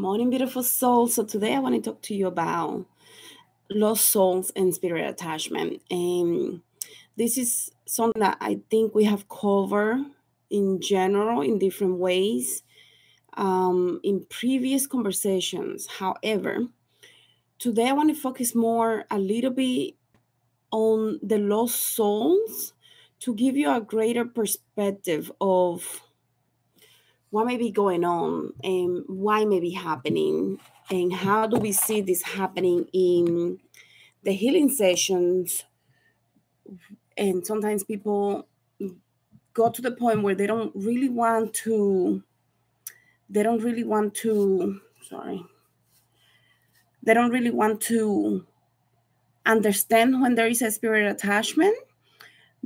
Morning, beautiful soul. So today I want to talk to you about lost souls and spirit attachment. And this is something that I think we have covered in general in different ways um, in previous conversations. However, today I want to focus more a little bit on the lost souls to give you a greater perspective of what may be going on and why may be happening? And how do we see this happening in the healing sessions? And sometimes people go to the point where they don't really want to they don't really want to sorry they don't really want to understand when there is a spirit attachment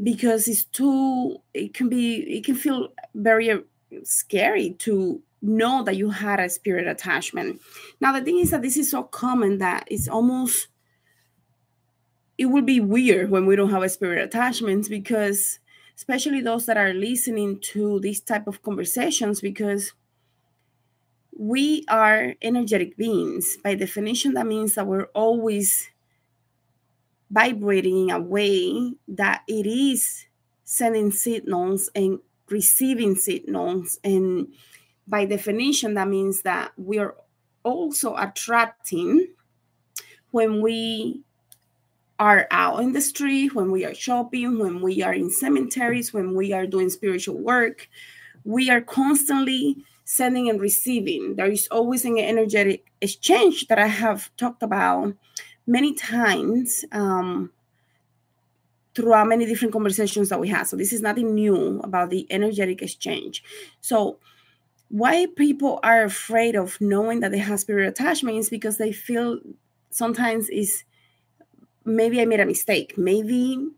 because it's too it can be it can feel very scary to know that you had a spirit attachment. Now, the thing is that this is so common that it's almost, it would be weird when we don't have a spirit attachments because, especially those that are listening to these type of conversations, because we are energetic beings. By definition, that means that we're always vibrating in a way that it is sending signals and receiving signals. And by definition, that means that we are also attracting when we are out in the street, when we are shopping, when we are in cemeteries, when we are doing spiritual work, we are constantly sending and receiving. There is always an energetic exchange that I have talked about many times. Um, throughout many different conversations that we had. So this is nothing new about the energetic exchange. So why people are afraid of knowing that they have spirit attachment is because they feel sometimes is maybe I made a mistake. Maybe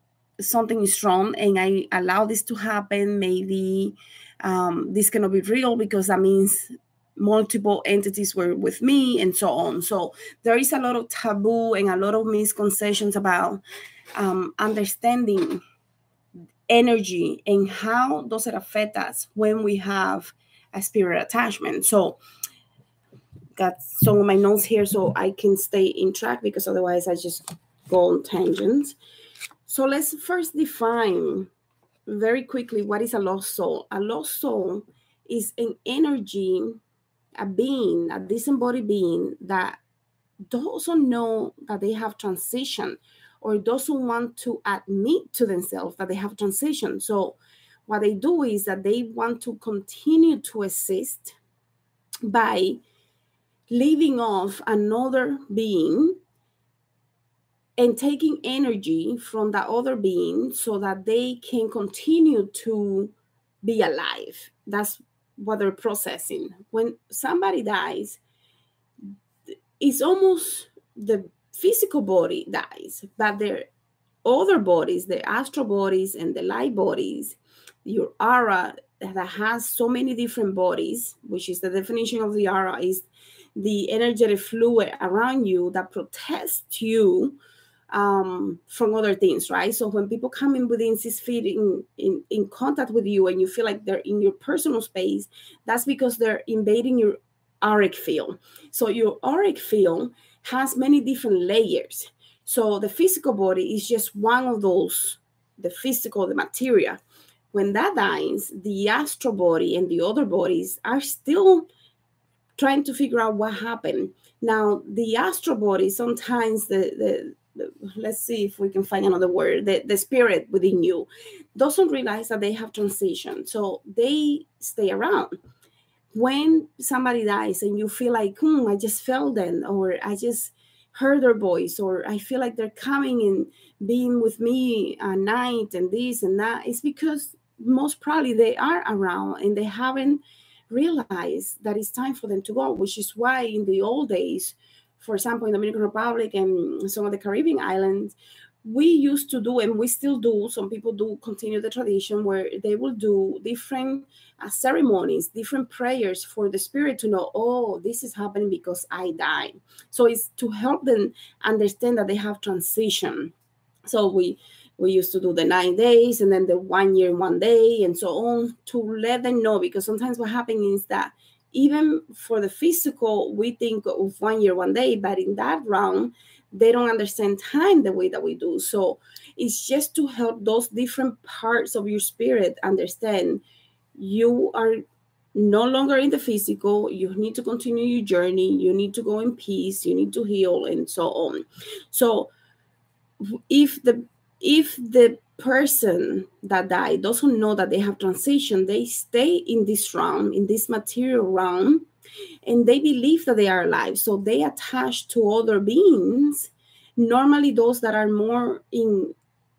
something is wrong and I allow this to happen. Maybe um, this cannot be real because that means multiple entities were with me and so on. So there is a lot of taboo and a lot of misconceptions about um, understanding energy and how does it affect us when we have a spirit attachment. So got some of my notes here so I can stay in track because otherwise I just go on tangents. So let's first define very quickly what is a lost soul. A lost soul is an energy, a being, a disembodied being that doesn't know that they have transitioned or doesn't want to admit to themselves that they have transitioned. So what they do is that they want to continue to exist by living off another being and taking energy from that other being so that they can continue to be alive. That's what they're processing. When somebody dies, it's almost the physical body dies, but their other bodies, the astral bodies and the light bodies, your aura that has so many different bodies, which is the definition of the aura, is the energetic fluid around you that protects you um, from other things, right? So when people come in within six feet in, in, in contact with you and you feel like they're in your personal space, that's because they're invading your auric field. So your auric field has many different layers. So the physical body is just one of those, the physical, the material. When that dies, the astral body and the other bodies are still trying to figure out what happened. Now, the astral body, sometimes the, the, let's see if we can find another word, the, the spirit within you doesn't realize that they have transition. So they stay around when somebody dies and you feel like, hmm, I just felt them, or I just heard their voice, or I feel like they're coming and being with me at night and this and that, it's because most probably they are around and they haven't realized that it's time for them to go, which is why in the old days, for example, in the Dominican Republic and some of the Caribbean islands, we used to do and we still do some people do continue the tradition where they will do different uh, ceremonies different prayers for the spirit to know oh this is happening because i died. So it's to help them understand that they have transition. So we we used to do the nine days and then the one year one day and so on to let them know because sometimes what happens is that even for the physical, we think of one year, one day, but in that round, they don't understand time the way that we do. So it's just to help those different parts of your spirit understand you are no longer in the physical you need to continue your journey you need to go in peace you need to heal and so on so if the if the person that died doesn't know that they have transition they stay in this realm in this material realm and they believe that they are alive. So they attach to other beings normally those that are more in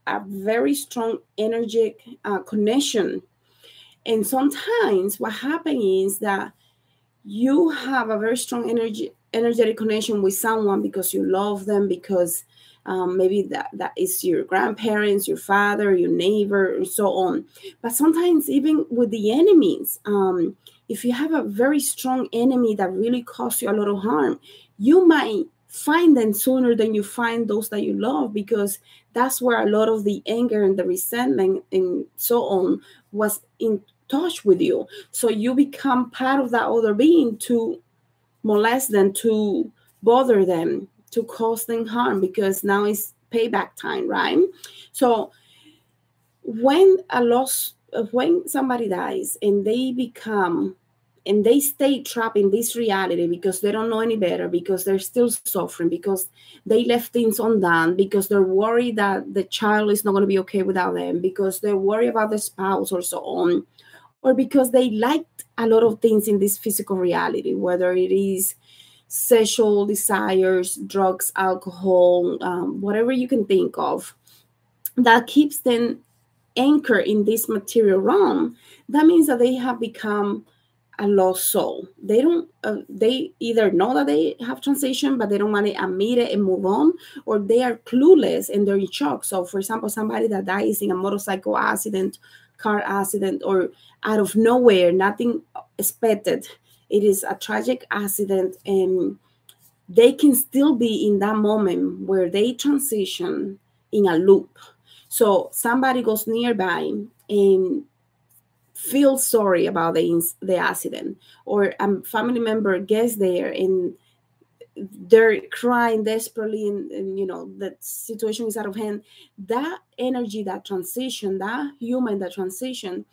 a very strong energetic uh, connection. And sometimes what happens is that you have a very strong energy energetic connection with someone because you love them because um, maybe that, that is your grandparents your father your neighbor and so on. But sometimes even with the enemies um, if you have a very strong enemy that really causes you a lot of harm you might find them sooner than you find those that you love because that's where a lot of the anger and the resentment and so on was in touch with you. So you become part of that other being to molest them, to bother them, to cause them harm because now it's payback time, right? So when a loss, when somebody dies and they become and they stay trapped in this reality because they don't know any better, because they're still suffering, because they left things undone, because they're worried that the child is not going to be okay without them, because they're worried about the spouse or so on or because they liked a lot of things in this physical reality, whether it is sexual desires, drugs, alcohol, um, whatever you can think of, that keeps them anchored in this material realm. That means that they have become a lost soul. They don't. Uh, they either know that they have transition, but they don't want to admit it and move on, or they are clueless and they're in shock. So, for example, somebody that dies in a motorcycle accident car accident or out of nowhere, nothing expected. It is a tragic accident, and they can still be in that moment where they transition in a loop. So somebody goes nearby and feels sorry about the, the accident, or a family member gets there and they're crying desperately and, and, you know that situation is out of hand. That energy that transition that human that transition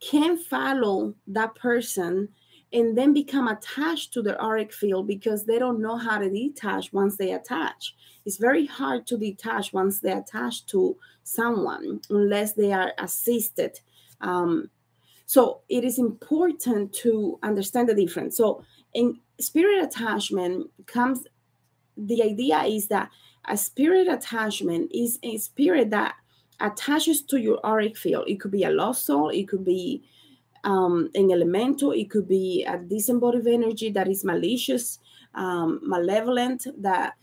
can follow that person and then become attached to the auric field because they don't know how to detach once they attach. It's very hard to detach once they attach to someone unless they are assisted. Um, so it is important to understand the difference. So in spirit attachment comes the idea is that a spirit attachment is a spirit that attaches to your auric field. It could be a lost soul it could be um, an elemental it could be a disembodied energy that is malicious um, malevolent that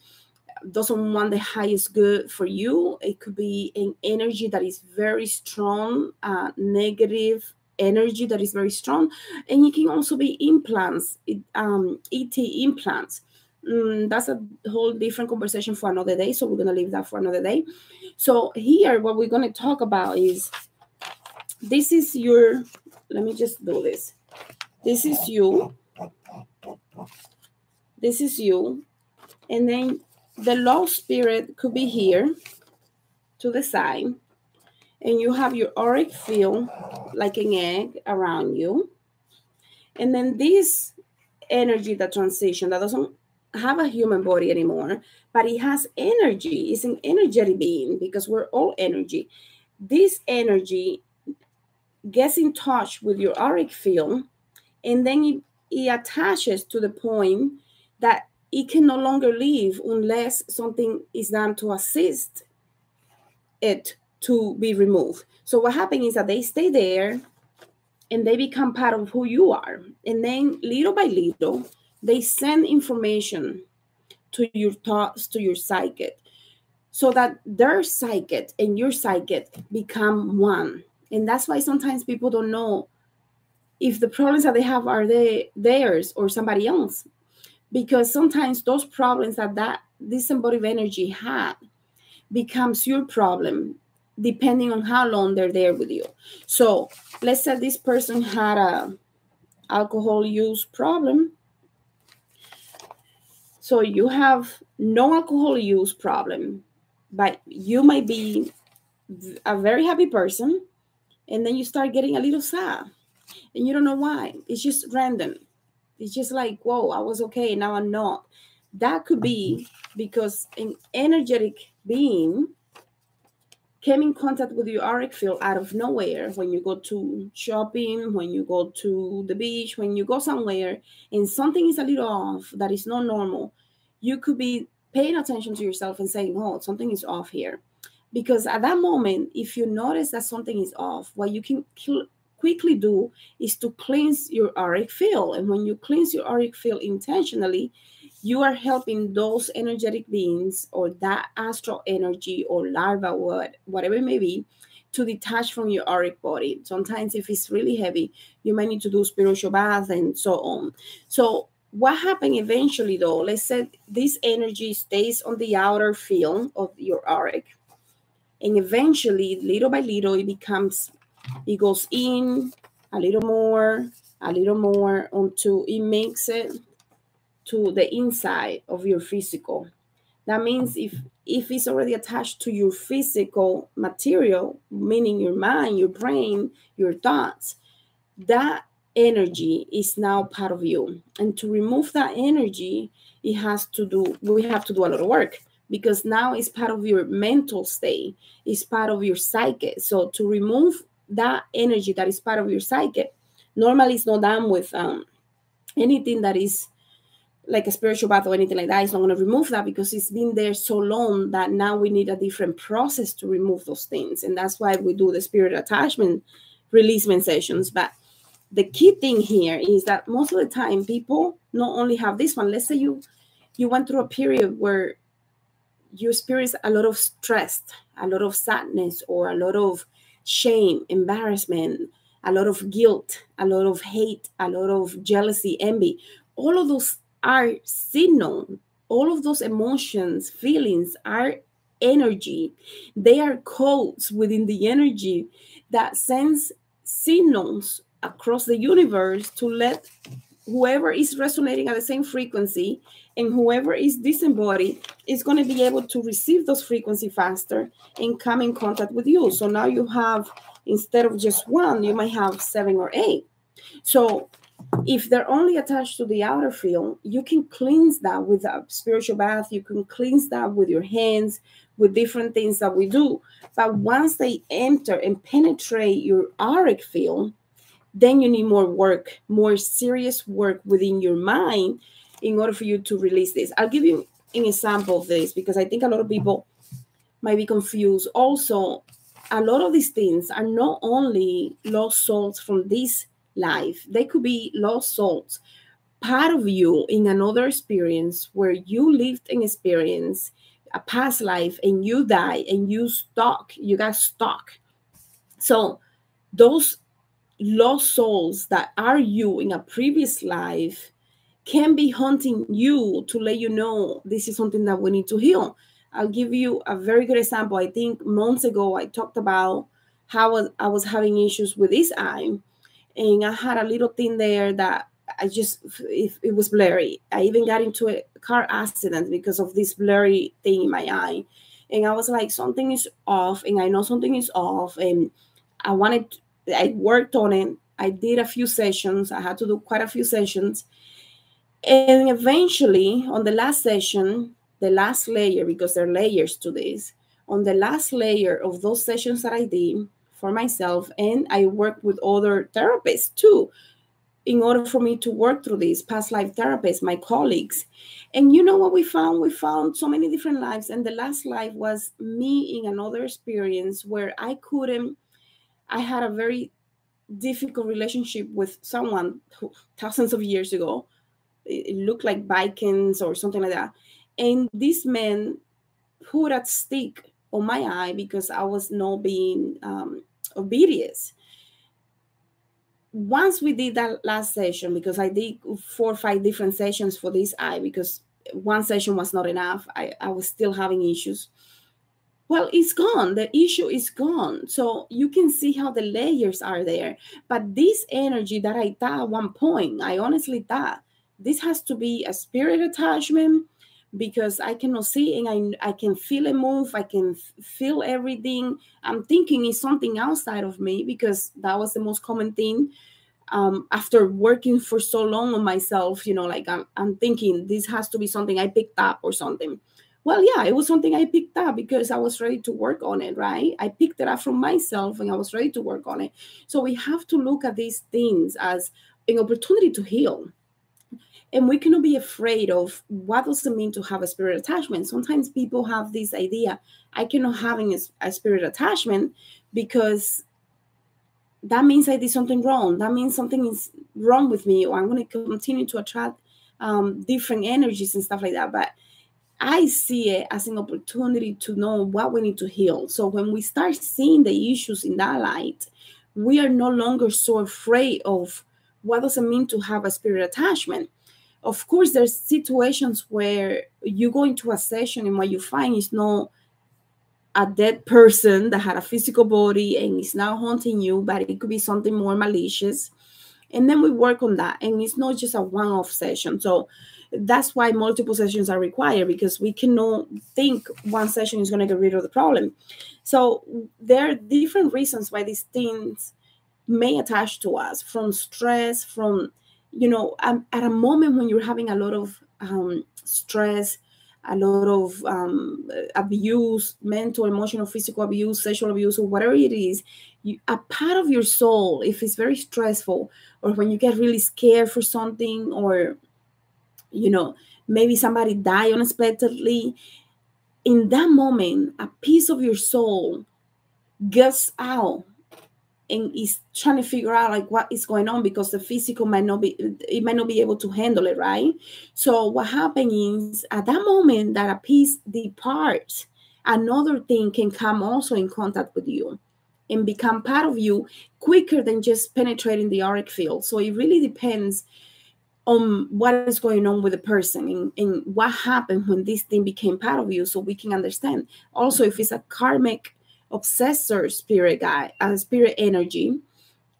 doesn't want the highest good for you. It could be an energy that is very strong uh, negative energy that is very strong. And it can also be implants um, et implants. Mm, that's a whole different conversation for another day so we're going to leave that for another day. So here what we're going to talk about is this is your let me just do this this is you this is you and then the low spirit could be here to the side and you have your auric field like an egg around you. And then this energy, the transition that doesn't have a human body anymore, but it has energy. It's an energetic being because we're all energy. This energy gets in touch with your auric field and then it, it attaches to the point that it can no longer leave unless something is done to assist it to be removed. So what happens is that they stay there and they become part of who you are. And then little by little, they send information to your thoughts, to your psyche, so that their psyche and your psyche become one. And that's why sometimes people don't know if the problems that they have are they theirs or somebody else. Because sometimes those problems that that disembodied energy had becomes your problem depending on how long they're there with you. So let's say this person had a alcohol use problem. So you have no alcohol use problem, but you might be a very happy person, and then you start getting a little sad, and you don't know why. It's just random. It's just like, whoa, I was okay, now I'm not. That could be because an energetic being came in contact with your auric field out of nowhere when you go to shopping, when you go to the beach, when you go somewhere, and something is a little off that is not normal, you could be paying attention to yourself and saying, Oh, something is off here. Because at that moment, if you notice that something is off, what you can quickly do is to cleanse your auric field. And when you cleanse your auric field intentionally, you are helping those energetic beings or that astral energy or larva, what, whatever it may be, to detach from your auric body. Sometimes, if it's really heavy, you may need to do spiritual bath and so on. So, what happened eventually, though? Let's say this energy stays on the outer field of your auric, and eventually, little by little, it becomes, it goes in a little more, a little more until it makes it to the inside of your physical. That means if if it's already attached to your physical material, meaning your mind, your brain, your thoughts, that energy is now part of you. And to remove that energy, it has to do, we have to do a lot of work because now it's part of your mental state, it's part of your psyche. So to remove that energy that is part of your psyche, normally it's not done with um, anything that is like a spiritual bath or anything like that. It's not going to remove that because it's been there so long that now we need a different process to remove those things and that's why we do the spirit attachment releasement sessions but the key thing here is that most of the time people not only have this one let's say you you went through a period where you experience a lot of stress a lot of sadness or a lot of shame embarrassment a lot of guilt a lot of hate a lot of jealousy envy all of those are signal. All of those emotions, feelings are energy. They are codes within the energy that sends signals across the universe to let whoever is resonating at the same frequency and whoever is disembodied is going to be able to receive those frequency faster and come in contact with you. So now you have instead of just one, you might have seven or eight. So if they're only attached to the outer field, you can cleanse that with a spiritual bath. You can cleanse that with your hands, with different things that we do. But once they enter and penetrate your auric field, then you need more work, more serious work within your mind in order for you to release this. I'll give you an example of this because I think a lot of people might be confused. Also, a lot of these things are not only lost souls from this life. They could be lost souls, part of you in another experience where you lived an experience, a past life, and you die and you stuck, you got stuck. So those lost souls that are you in a previous life can be hunting you to let you know this is something that we need to heal. I'll give you a very good example. I think months ago I talked about how I was having issues with this eye and I had a little thing there that I just it, it was blurry. I even got into a car accident because of this blurry thing in my eye, and I was like, something is off, and I know something is off, and I wanted. I worked on it. I did a few sessions. I had to do quite a few sessions, and eventually, on the last session, the last layer because there are layers to this. On the last layer of those sessions that I did, for myself and I work with other therapists too in order for me to work through these past life therapists, my colleagues. And you know what we found? We found so many different lives. And the last life was me in another experience where I couldn't, I had a very difficult relationship with someone who, thousands of years ago. It looked like Vikings or something like that. And this man put a stick on my eye because I was not being um, obedience. Once we did that last session, because I did four or five different sessions for this eye, because one session was not enough, I, I was still having issues. Well it's gone. The issue is gone. So you can see how the layers are there. But this energy that i thought at one point i honestly thought this has to be a spirit attachment because i cannot see and i, I can feel it move. I can feel everything. I'm thinking it's something outside of me because that was the most common thing um, after working for so long on myself you know like I'm, I'm thinking this has to be something i picked up or something well, yeah, it was something I picked up because I was ready to work on it, right? I picked it up from myself and I was ready to work on it. So we have to look at these things as an opportunity to heal. And we cannot be afraid of what does it mean to have a spirit attachment. Sometimes people have this idea, I cannot have a, spirit attachment because that means I did something wrong. That means something is wrong with me, or I'm going to continue to attract um, different energies and stuff like that. But I see it as an opportunity to know what we need to heal. So when we start seeing the issues in that light, we are no longer so afraid of what does it mean to have a spirit attachment. Of course, there's situations where you go into a session and what you find is not a dead person that had a physical body and is now haunting you, but it could be something more malicious. And then we work on that. And it's not just a one off session. So that's why multiple sessions are required because we cannot think one session is going to get rid of the problem. So there are different reasons why these things may attach to us from stress, from, you know, um, at a moment when you're having a lot of um, stress, a lot of um, abuse, mental, emotional, physical abuse, sexual abuse, or whatever it is, you, a part of your soul, if it's very stressful, or when you get really scared for something, or you know, maybe somebody die unexpectedly. In that moment, a piece of your soul gets out and is trying to figure out like what is going on because the physical might not be it might not be able to handle it right so what happens is at that moment that a piece departs another thing can come also in contact with you and become part of you quicker than just penetrating the auric field so it really depends on what is going on with the person and, and what happened when this thing became part of you so we can understand. Also if it's a karmic obsessor spirit guy a spirit energy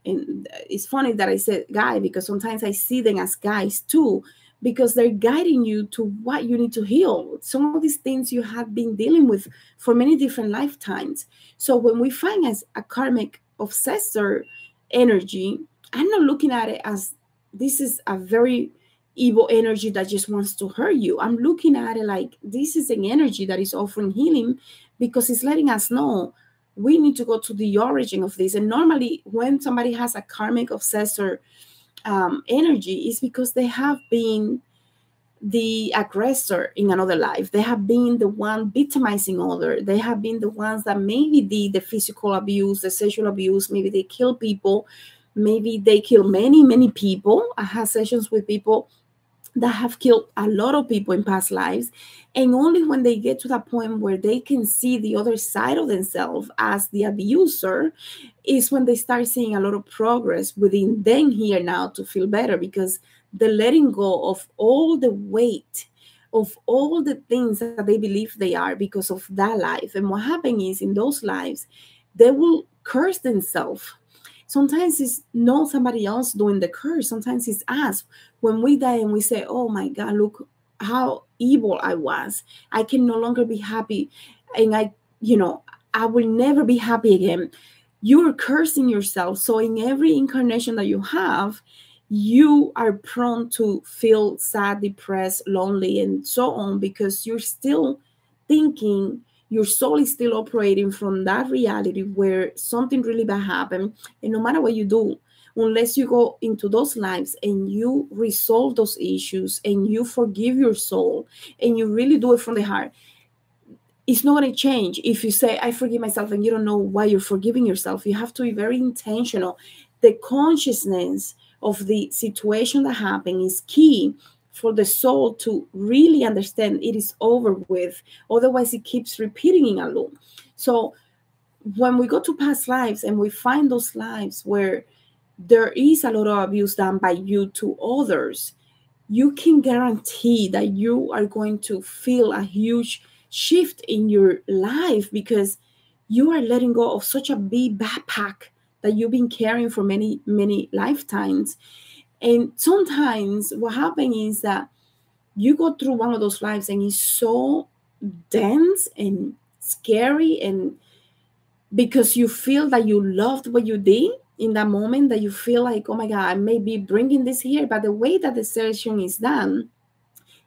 and it's funny that i said guy because sometimes i see them as guys too because they're guiding you to what you need to heal. Some of these things you have been dealing with for many different lifetimes. So when we find as a karmic obsessor energy i'm not looking at it as this is a very evil energy that just wants to hurt you. I'm looking at it like this is an energy that is offering healing because it's letting us know we need to go to the origin of this. And normally, when somebody has a karmic obsessor um, energy, is because they have been the aggressor in another life. They have been the one victimizing other. They have been the ones that maybe did the physical abuse, the sexual abuse. Maybe they kill people maybe they kill many many people. I have sessions with people that have killed a lot of people in past lives. And only when they get to that point where they can see the other side of themselves as the abuser is when they start seeing a lot of progress within them here now to feel better. Because the letting go of all the weight of all the things that they believe they are because of that life. And what happened is in those lives they will curse themselves Sometimes it's not somebody else doing the curse. Sometimes it's us. When we die and we say, oh my God, look how evil I was. I can no longer be happy. And I, you know, I will never be happy again. You're cursing yourself. So in every incarnation that you have, you are prone to feel sad, depressed, lonely, and so on because you're still thinking your soul is still operating from that reality where something really bad happened. And no matter what you do, unless you go into those lives and you resolve those issues and you forgive your soul and you really do it from the heart, it's not going to change if you say, I forgive myself, and you don't know why you're forgiving yourself. You have to be very intentional. The consciousness of the situation that happened is key for the soul to really understand it is over with. Otherwise, it keeps repeating in a loop. So when we go to past lives and we find those lives where there is a lot of abuse done by you to others, you can guarantee that you are going to feel a huge shift in your life because you are letting go of such a big backpack that you've been carrying for many, many lifetimes. And sometimes what happens is that you go through one of those lives and it's so dense and scary and because you feel that you loved what you did in that moment that you feel like oh my god i may be bringing this here but the way that the session is done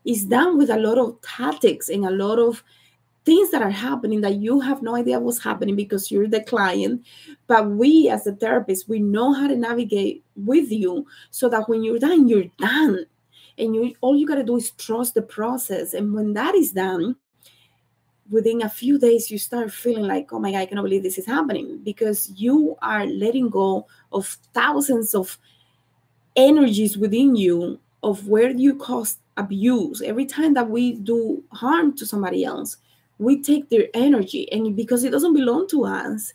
is done with a lot of tactics and a lot of things that are happening that you have no idea what's happening because you're the client but we as a therapist we know how to navigate with you so that when you're done you're done. And you all you got to do is trust the process. And when that is done within a few days you start feeling like oh my god i cannot believe this is happening because you are letting go of thousands of energies within you of where you cause abuse. Every time that we do harm to somebody else we take their energy and because it doesn't belong to us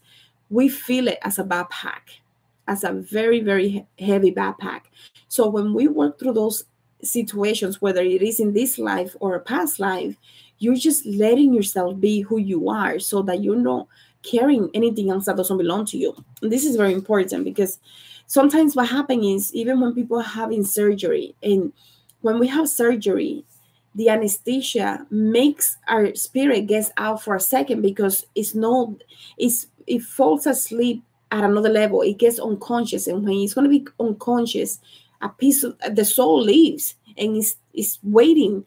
we feel it as a backpack as a very very heavy backpack so when we work through those situations whether it is in this life or a past life you're just letting yourself be who you are so that you're not carrying anything else that doesn't belong to you. And this is very important because sometimes what happens is even when people are having surgery and when we have surgery, the anesthesia makes our spirit gets out for a second because it's not it's it falls asleep at another level. It gets unconscious, and when it's going to be unconscious, a piece of the soul leaves and it's, it's waiting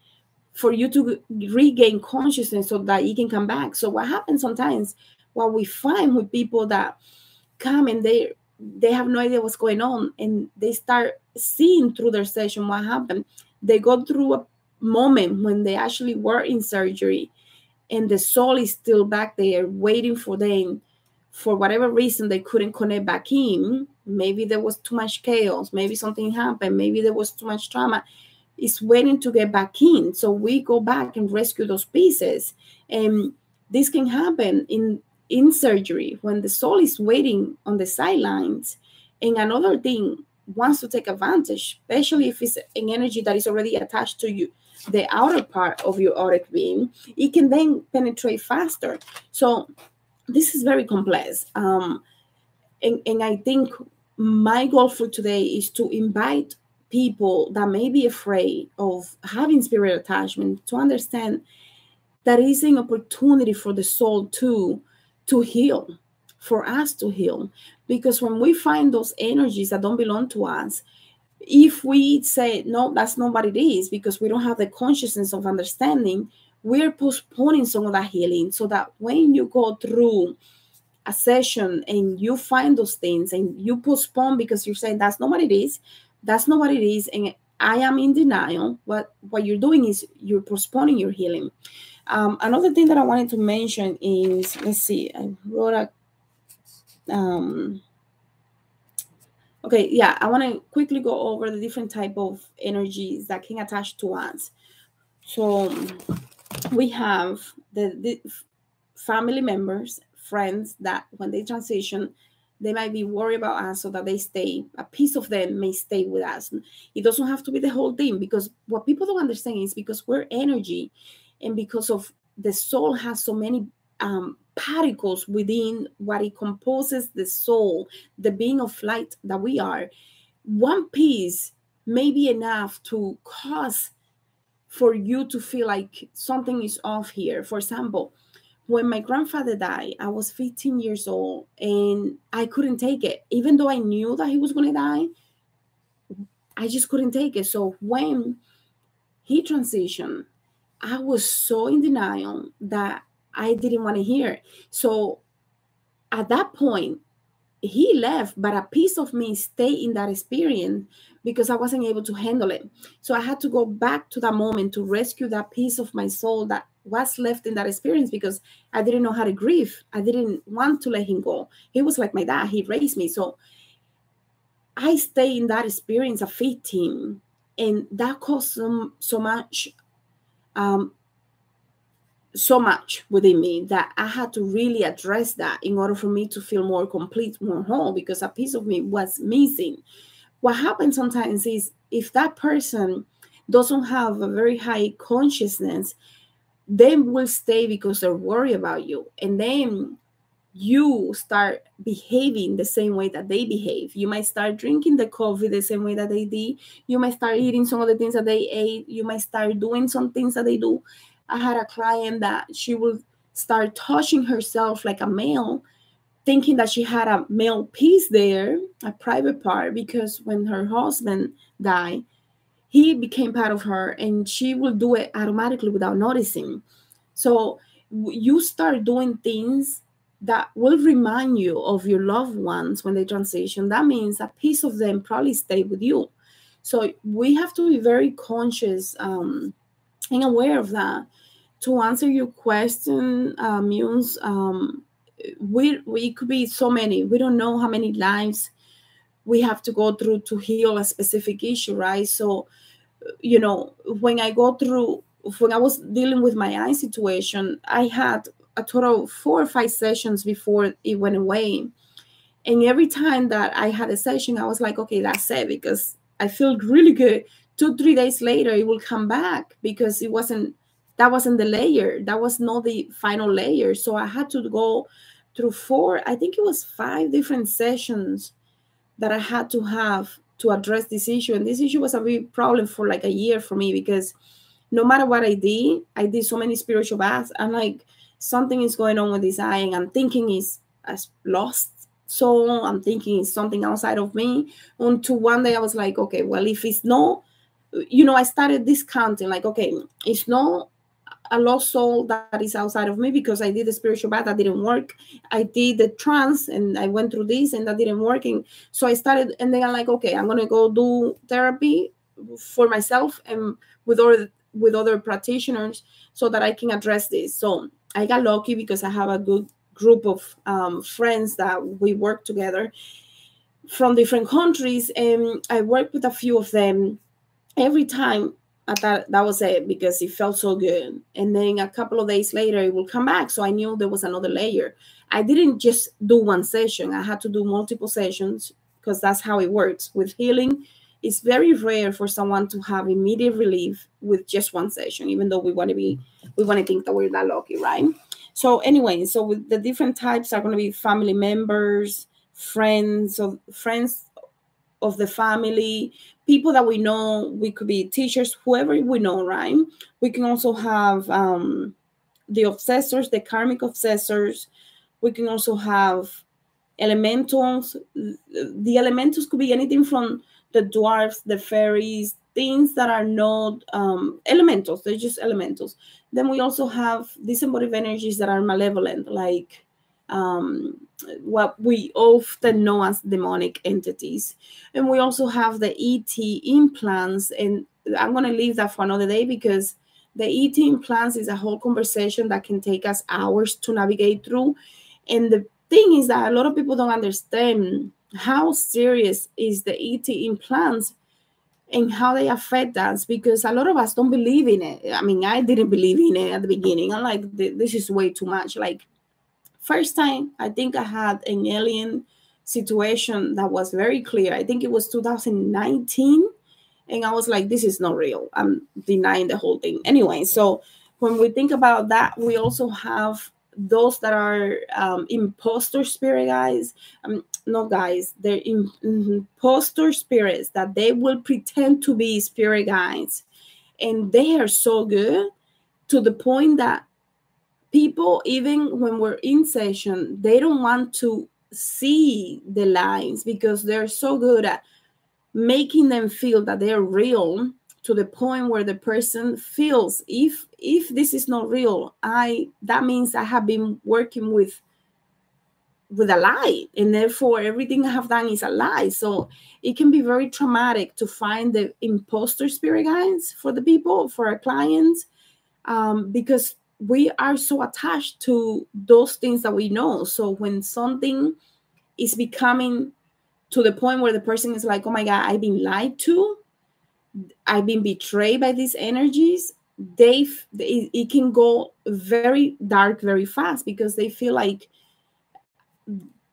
for you to regain consciousness so that you can come back. So what happens sometimes, what we find with people that come and they they have no idea what's going on and they start seeing through their session what happened. They go through a moment when they actually were in surgery and the soul is still back there waiting for them for whatever reason they couldn't connect back in maybe there was too much chaos maybe something happened maybe there was too much trauma is waiting to get back in. So we go back and rescue those pieces. And this can happen in in surgery when the soul is waiting on the sidelines. And another thing wants to take advantage, especially if it's an energy that is already attached to you, the outer part of your auric being, it can then penetrate faster. So this is very complex. Um, and, and I think my goal for today is to invite people that may be afraid of having spirit attachment to understand that is an opportunity for the soul to to heal for us to heal because when we find those energies that don't belong to us if we say no that's not what it is because we don't have the consciousness of understanding we're postponing some of that healing so that when you go through a session and you find those things and you postpone because you're saying that's not what it is that's not what it is. And I am in denial. What what you're doing is you're postponing your healing. Um, another thing that I wanted to mention is let's see, I wrote a um okay, yeah, I want to quickly go over the different type of energies that can attach to us. So we have the, the family members, friends that when they transition, they might be worried about us so that they stay a piece of them may stay with us it doesn't have to be the whole thing because what people don't understand is because we're energy and because of the soul has so many um, particles within what it composes the soul the being of light that we are one piece may be enough to cause for you to feel like something is off here for example when my grandfather died, I was 15 years old and I couldn't take it. Even though I knew that he was going to die, I just couldn't take it. So when he transitioned, I was so in denial that I didn't want to hear. So at that point, he left, but a piece of me stayed in that experience because I wasn't able to handle it. So I had to go back to that moment to rescue that piece of my soul that was left in that experience because I didn't know how to grieve. I didn't want to let him go. He was like my dad, he raised me. So I stay in that experience of 15, and that caused so, so much um, so much within me that I had to really address that in order for me to feel more complete, more whole, because a piece of me was missing. What happens sometimes is if that person doesn't have a very high consciousness, they will stay because they're worried about you and then you start behaving the same way that they behave. You might start drinking the coffee the same way that they did. You might start eating some of the things that they ate. You might start doing some things that they do. I had a client that she would start touching herself like a male, thinking that she had a male piece there, a private part, because when her husband died, he became part of her and she will do it automatically without noticing. So you start doing things that will remind you of your loved ones when they transition. That means a piece of them probably stay with you. So we have to be very conscious um, and aware of that. To answer your question, uh, Muse, um, we, we could be so many. We don't know how many lives we have to go through to heal a specific issue, right? So, you know, when I go through, when I was dealing with my eye situation, I had a total of four or five sessions before it went away. And every time that I had a session, I was like, okay, that's it, because I feel really good. Two, three days later, it will come back because it wasn't that wasn't the layer. That was not the final layer. So I had to go through four, I think it was five different sessions that I had to have to address this issue. And this issue was a big problem for like a year for me because no matter what I did, I did so many spiritual baths. I'm like, something is going on with this eye and I'm thinking is lost soul. I'm thinking it's something outside of me. Until one day I was like, okay, well, if it's no, you know, I started discounting, like, okay, it's not a lost soul that is outside of me because I did the spiritual bath that didn't work. I did the trance and I went through this and that didn't work. And so I started, and then I'm like, okay, I'm gonna go do therapy for myself and with other with other practitioners so that I can address this. So I got lucky because I have a good group of um, friends that we work together from different countries, and I worked with a few of them. Every time I thought that was it because it felt so good, and then a couple of days later it will come back. So I knew there was another layer. I didn't just do one session; I had to do multiple sessions because that's how it works with healing it's very rare for someone to have immediate relief with just one session, even though we want to be, we want to think that we're that lucky, right? So anyway, so with the different types are going to be family members, friends of friends of the family, people that we know. We could be teachers, whoever we know, right? We can also have um, the obsessors, the karmic obsessors. We can also have elementals. The elementals could be anything from the dwarfs, the fairies, things that are not um, elementals, they're just elementals. Then we also have disembodied energies that are malevolent, like um, what we often know as demonic entities. And we also have the ET implants, and I'm going to leave that for another day because the ET implants is a whole conversation that can take us hours to navigate through. And the thing is that a lot of people don't understand how serious is the ET implants and how they affect us because a lot of us don't believe in it. I mean, I didn't believe in it at the beginning. I'm like, this is way too much. Like, first time I think I had an alien situation that was very clear. I think it was 2019. And I was like, this is not real. I'm denying the whole thing. Anyway, so when we think about that, we also have those that are um, imposter spirit guys, um, no guys, they're imposter spirits that they will pretend to be spirit guides, and they are so good to the point that people, even when we're in session, they don't want to see the lines because they're so good at making them feel that they're real to the point where the person feels if if this is not real i that means i have been working with with a lie and therefore everything i have done is a lie. So it can be very traumatic to find the imposter spirit guides for the people for our clients um, because we are so attached to those things that we know so when something is becoming to the point where the person is like oh my god i've been lied to I've been betrayed by these energies, they it, it can go very dark very fast because they feel like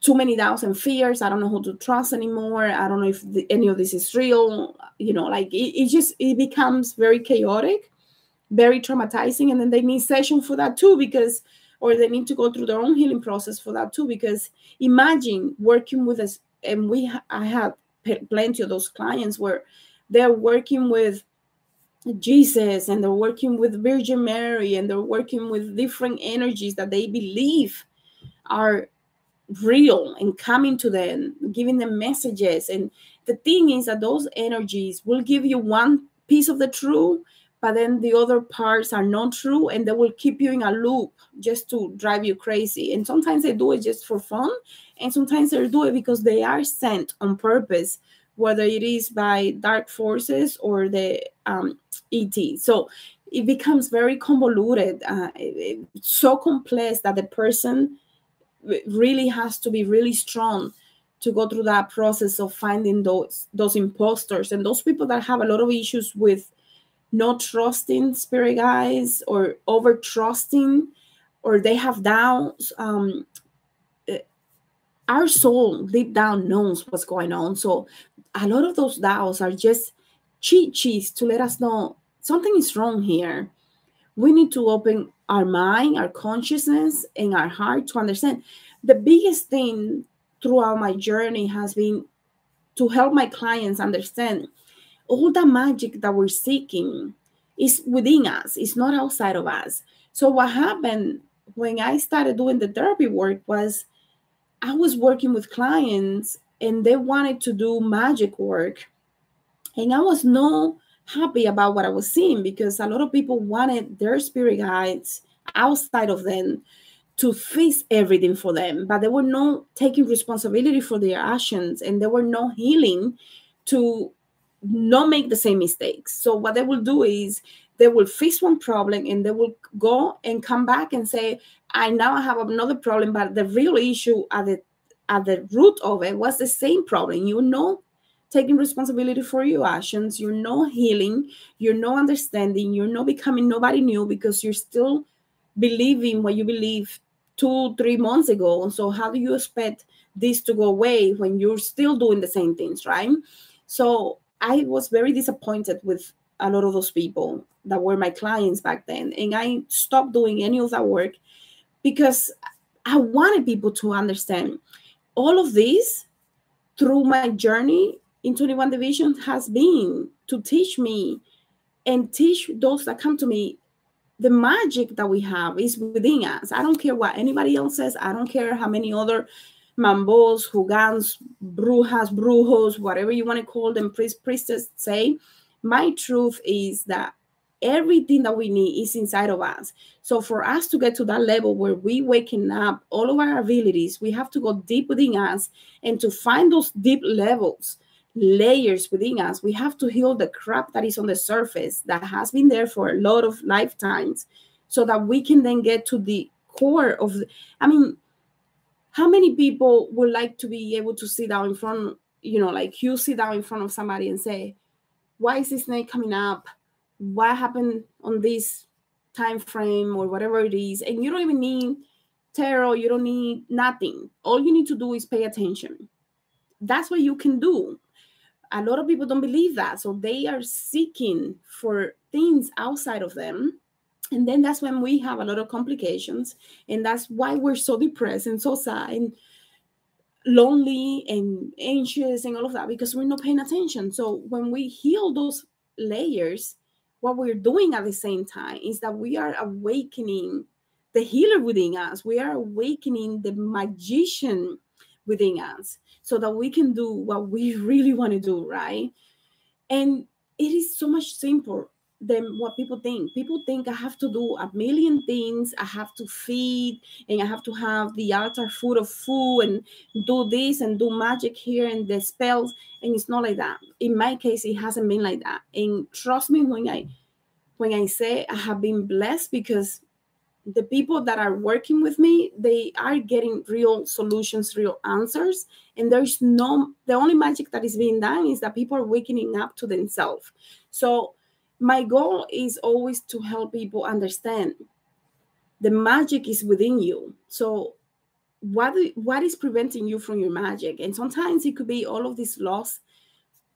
too many doubts and fears. I don't know who to trust anymore. I don't know if the, any of this is real. You know, like it, it just it becomes very chaotic. Very traumatizing and then they need session for that too because or they need to go through their own healing process for that too because imagine working with us and we i have plenty of those clients where they're working with jesus and they're working with virgin mary and they're working with different energies that they believe are real and coming to them giving them messages. And the thing is that those energies will give you one piece of the truth but then the other parts are not true and they will keep you in a loop just to drive you crazy. And sometimes they do it just for fun and sometimes they do it because they are sent on purpose whether it is by dark forces or the um, et so it becomes very convoluted uh, so complex that the person really has to be really strong to go through that process of finding those those imposters. And those people that have a lot of issues with not trusting spirit guides or over trusting or they have doubts um, eh, our soul deep down knows what's going on. So a lot of those doubts are just cheat sheets to let us know something is wrong here. We need to open our mind our consciousness and our heart to understand. The biggest thing throughout my journey has been to help my clients understand all the magic that we're seeking is within us, it's not outside of us. So, what happened when I started doing the therapy work was I was working with clients and they wanted to do magic work. And I was not happy about what I was seeing because a lot of people wanted their spirit guides outside of them to fix everything for them, but they were not taking responsibility for their actions and they were not healing to not make the same mistakes. So what they will do is they will fix one problem and they will go and come back and say, I now have another problem, but the real issue at the at the root of it was the same problem. You're not taking responsibility for your actions, you're not healing, you're not understanding, you're not becoming nobody new because you're still believing what you believe two, three months ago. And So how do you expect this to go away when you're still doing the same things, right? So I was very disappointed with a lot of those people that were my clients back then. And I stopped doing any of that work because I wanted people to understand all of this through my journey in 21 Division has been to teach me and teach those that come to me the magic that we have is within us. I don't care what anybody else says. I don't care how many other mambos, houngans, brujas, brujos, whatever you want to call them, priest, priestess say, my truth is that everything that we need is inside of us. So for us to get to that level where we waking up all of our abilities, we have to go deep within us and to find those deep levels, layers within us. We have to heal the crap that is on the surface that has been there for a lot of lifetimes so that we can then get to the core of the, I mean, how many people would like to be able to sit down in front you know like you sit down in front of somebody and say why is this snake coming up? What happened on this time frame or whatever it is? And you don't even need tarot you don't need nothing. All you need to do is pay attention. That's what you can do. A lot of people don't believe that so they are seeking for things outside of them and then that's when we have a lot of complications and that's why we're so depressed and so sad and lonely and anxious and all of that because we're not paying attention. So when we heal those layers what we're doing at the same time is that we are awakening the healer within us. We are awakening the magician within us so that we can do what we really want to do right? And it is so much simple than what people think. People think I have to do a million things. I have to feed and I have to have the altar food of food and do this and do magic here and the spells. And it's not like that. In my case, it hasn't been like that. And trust me when I when I say I have been blessed because the people that are working with me, they are getting real solutions, real answers. And there's no the only magic that is being done is that people are waking up to themselves. So my goal is always to help people understand the magic is within you. So what what is preventing you from your magic? And sometimes it could be all of these lost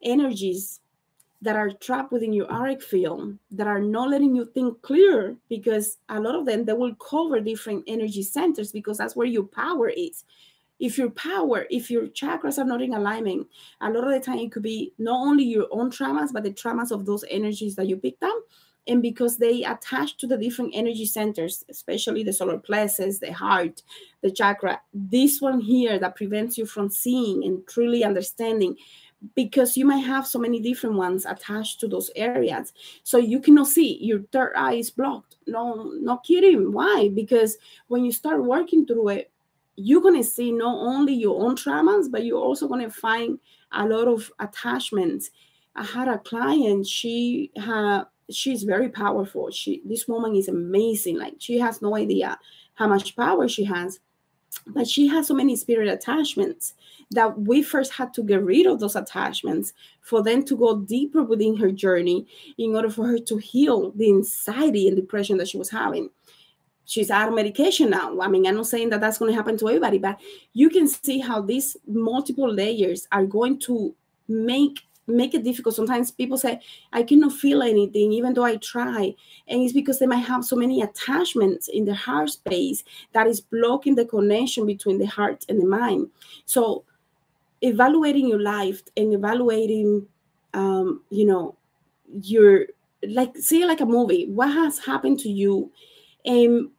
energies that are trapped within your auric field that are not letting you think clear because a lot of them they will cover different energy centers because that's where your power is if your power if your chakras are not in alignment a lot of the time it could be not only your own traumas but the traumas of those energies that you picked up. And because they attach to the different energy centers especially the solar plexus the heart the chakra this one here that prevents you from seeing and truly understanding because you might have so many different ones attached to those areas. So you cannot see your third eye is blocked. No not kidding. Why? Because when you start working through it you're going to see not only your own traumas but you're also going to find a lot of attachments. I had a client she had she's very powerful. She this woman is amazing. Like she has no idea how much power she has but she has so many spirit attachments that we first had to get rid of those attachments for them to go deeper within her journey in order for her to heal the anxiety and depression that she was having she's out of medication now i mean i'm not saying that that's going to happen to everybody but you can see how these multiple layers are going to make make it difficult. Sometimes people say, I cannot feel anything, even though I try. And it's because they might have so many attachments in the heart space that is blocking the connection between the heart and the mind. So, evaluating your life and evaluating, um, you know, your like, see, like a movie, what has happened to you? And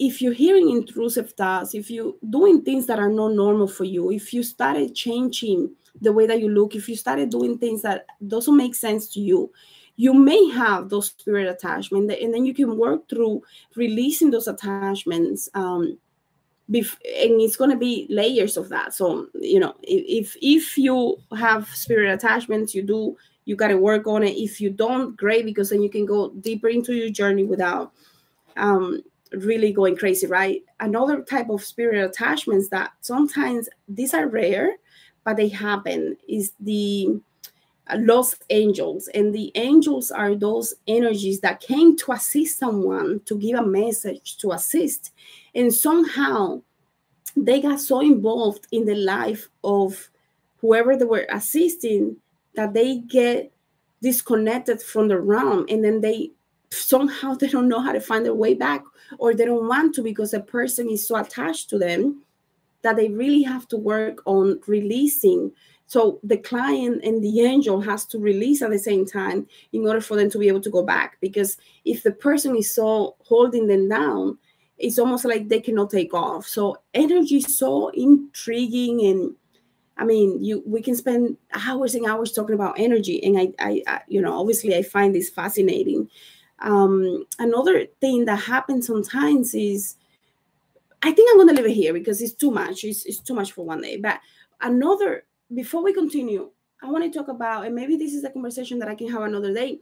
if you're hearing intrusive thoughts, if you're doing things that are not normal for you, if you started changing the way that you look, if you started doing things that doesn't make sense to you, you may have those spirit attachment, and then you can work through releasing those attachments. Um, and it's going to be layers of that. So you know, if if you have spirit attachments, you do you got to work on it. If you don't, great, because then you can go deeper into your journey without um, really going crazy, right? Another type of spirit attachments that sometimes these are rare but they happen is the uh, lost angels. And the angels are those energies that came to assist someone to give a message to assist. And somehow they got so involved in the life of whoever they were assisting that they get disconnected from the realm. And then they somehow they don't know how to find their way back or they don't want to because the person is so attached to them that they really have to work on releasing so the client and the angel has to release at the same time in order for them to be able to go back because if the person is so holding them down it's almost like they cannot take off so energy is so intriguing and I mean, you we can spend hours and hours talking about energy, and I, I, I you know, obviously I find this fascinating. Um, another thing that happens sometimes is I think I'm going to leave it here because it's too much. It's, it's too much for one day. But another, before we continue, I want to talk about, and maybe this is a conversation that I can have another day.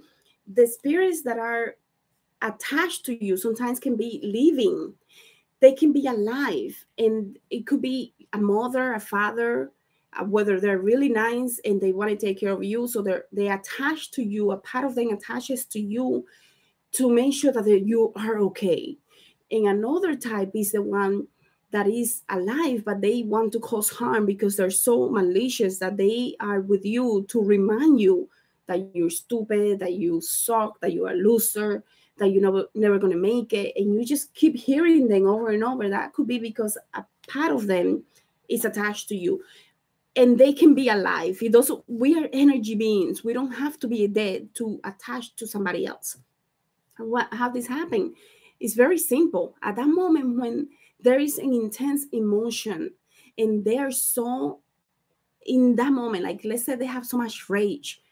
The spirits that are attached to you sometimes can be living, they can be alive, and it could be a mother, a father, uh, whether they're really nice and they want to take care of you. So they're they attached to you, a part of them attaches to you to make sure that you are okay and another type is the one that is alive, but they want to cause harm because they're so malicious that they are with you to remind you that you're stupid, that you suck, that you're a loser, that you're never, never going to make it. And you just keep hearing them over and over. That could be because a part of them is attached to you. And they can be alive. It also, we are energy beings. We don't have to be dead to attach to somebody else. What how this happen? It's very simple. At that moment when there is an intense emotion and they are so in that moment, like let's say they have so much rage,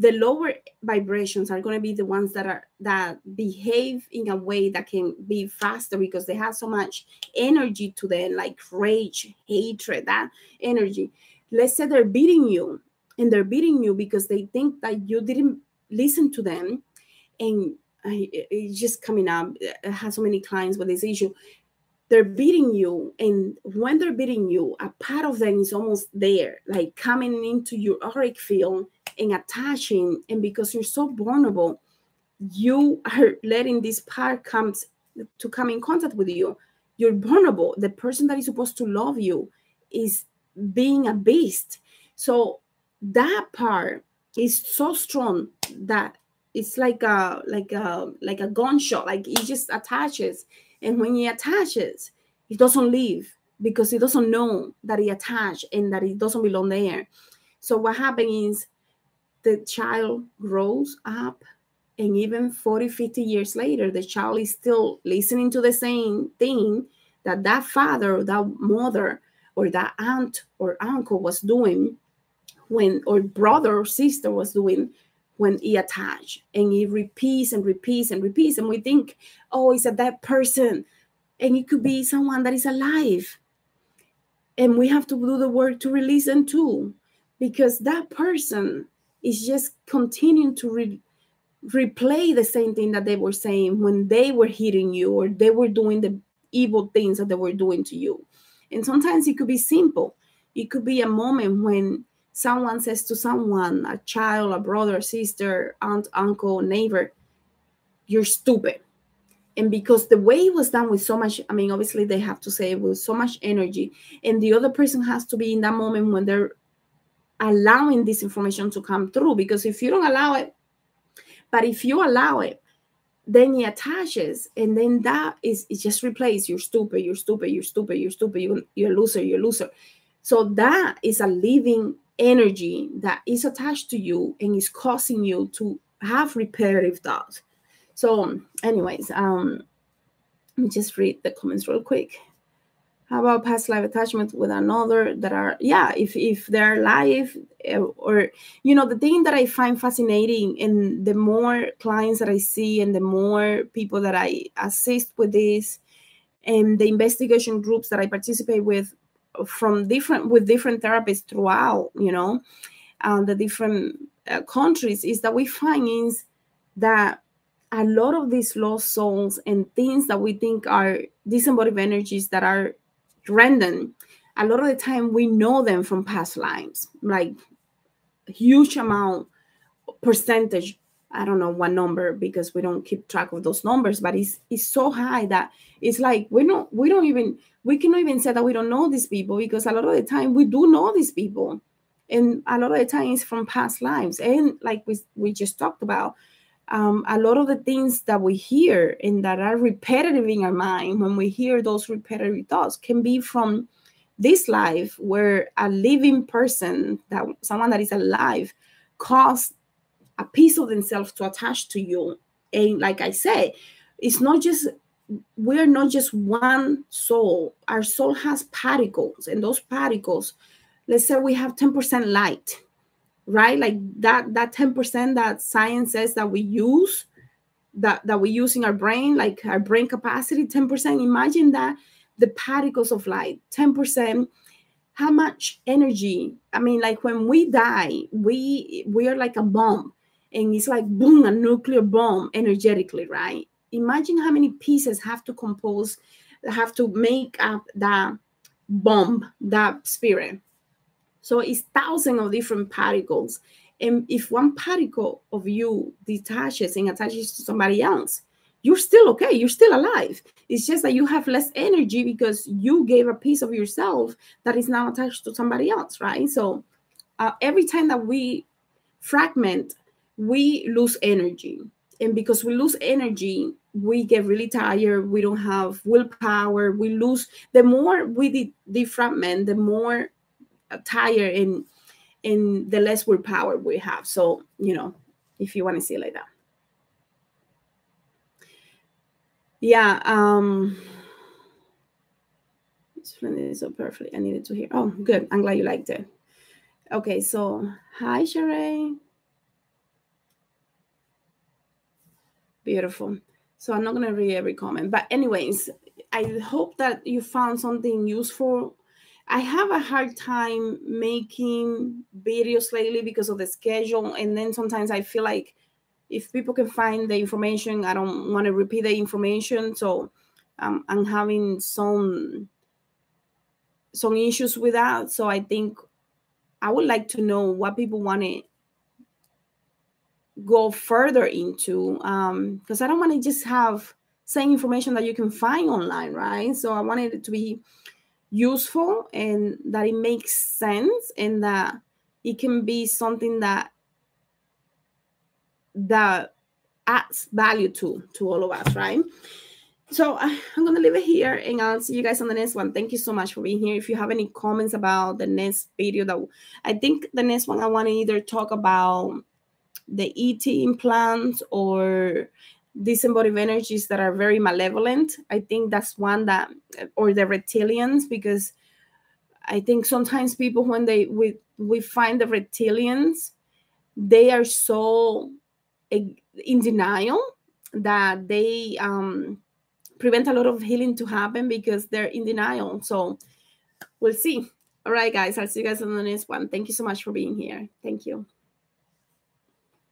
the lower vibrations are going to be the ones that are that behave in a way that can be faster because they have so much energy to them like rage hatred that energy let's say they're beating you and they're beating you because they think that you didn't listen to them and it's just coming up. I have so many clients with this issue. They're beating you, and when they're beating you, a part of them is almost there, like coming into your auric field and attaching. And because you're so vulnerable, you are letting this part comes to come in contact with you. You're vulnerable. The person that is supposed to love you is being a beast. So that part is so strong that it's like a like a like a gunshot like it just attaches. And when he attaches it doesn't leave because he doesn't know that he attached and that it doesn't belong there. So what happens is the child grows up and even 40 50 years later the child is still listening to the same thing that that father or that mother or that aunt or uncle was doing when or brother or sister was doing when he attached and he repeats and repeats and repeats and we think oh it's a dead person and it could be someone that is alive. And we have to do the work to release them too because that person is just continuing to re- replay the same thing that they were saying when they were hitting you or they were doing the evil things that they were doing to you. And sometimes it could be simple. It could be a moment when someone says to someone, a child, a brother, sister, aunt, uncle, neighbor, you're stupid. And because the way it was done with so much, I mean, obviously they have to say it with so much energy, and the other person has to be in that moment when they're allowing this information to come through. Because if you don't allow it, but if you allow it, then he attaches, and then that is it just replays. You're stupid. You're stupid. You're stupid. You're stupid. You're, you're a loser. You're a loser. So that is a living energy that is attached to you and is causing you to have repetitive thoughts. So, anyways, um, let me just read the comments real quick. How about past life attachment with another that are yeah, if if they're live eh, or you know the thing that I find fascinating and the more clients that I see and the more people that I assist with this and the investigation groups that I participate with from different with different therapists throughout you know uh, the different uh, countries is that we find is that a lot of these lost souls and things that we think are disembodied energies that are random a lot of the time we know them from past lives like huge amount percentage I don't know what number because we don't keep track of those numbers, but it's it's so high that it's like we don't we don't even we cannot even say that we don't know these people because a lot of the time we do know these people, and a lot of the time it's from past lives, and like we we just talked about, um, a lot of the things that we hear and that are repetitive in our mind when we hear those repetitive thoughts can be from this life where a living person that someone that is alive caused a piece of themselves to attach to you. And like I say, it's not just we're not just one soul. Our soul has particles, and those particles, let's say we have 10% light, right? Like that that 10% that science says that we use, that, that we use in our brain, like our brain capacity, 10%. Imagine that the particles of light, 10% how much energy i mean like when we die we we are like a bomb and it's like boom a nuclear bomb energetically right imagine how many pieces have to compose have to make up that bomb that spirit. So it's thousands of different particles. And if one particle of you detaches and attaches to somebody else you're still okay you're still alive. It's just that you have less energy because you gave a piece of yourself that is now attached to somebody else right? So uh, every time that we fragment we lose energy. And because we lose energy, we get really tired. We don't have willpower. We lose. The more we de- defragment, the more tired and and the less willpower we have. So you know, if you want to see like that. Yeah. Um. Explain it so perfectly. I needed to hear. Oh, good. I'm glad you liked it. Okay. So hi, Sheree. Beautiful. So I'm not going to read every comment. But, anyways, I hope that you found something useful. I have a hard time making videos lately because of the schedule. And then sometimes I feel like if people can find the information, I don't want to repeat the information. So um, I'm having some some issues with that. So I think I would like to know what people want to go further into because um, I don't want to just have same information that you can find online, right? So I wanted it to be useful and that it makes sense and that it can be something that that adds value to to all of us, right? So uh, I'm gonna leave it here, and I'll see you guys on the next one. Thank you so much for being here. If you have any comments about the next video, that I think the next one I want to either talk about the ET implants or disembodied energies that are very malevolent. I think that's one that, or the reptilians, because I think sometimes people when they we we find the reptilians, they are so in denial that they um, prevent a lot of healing to happen because they're in denial. So we'll see. All right, guys. I'll see you guys on the next one. Thank you so much for being here. Thank you.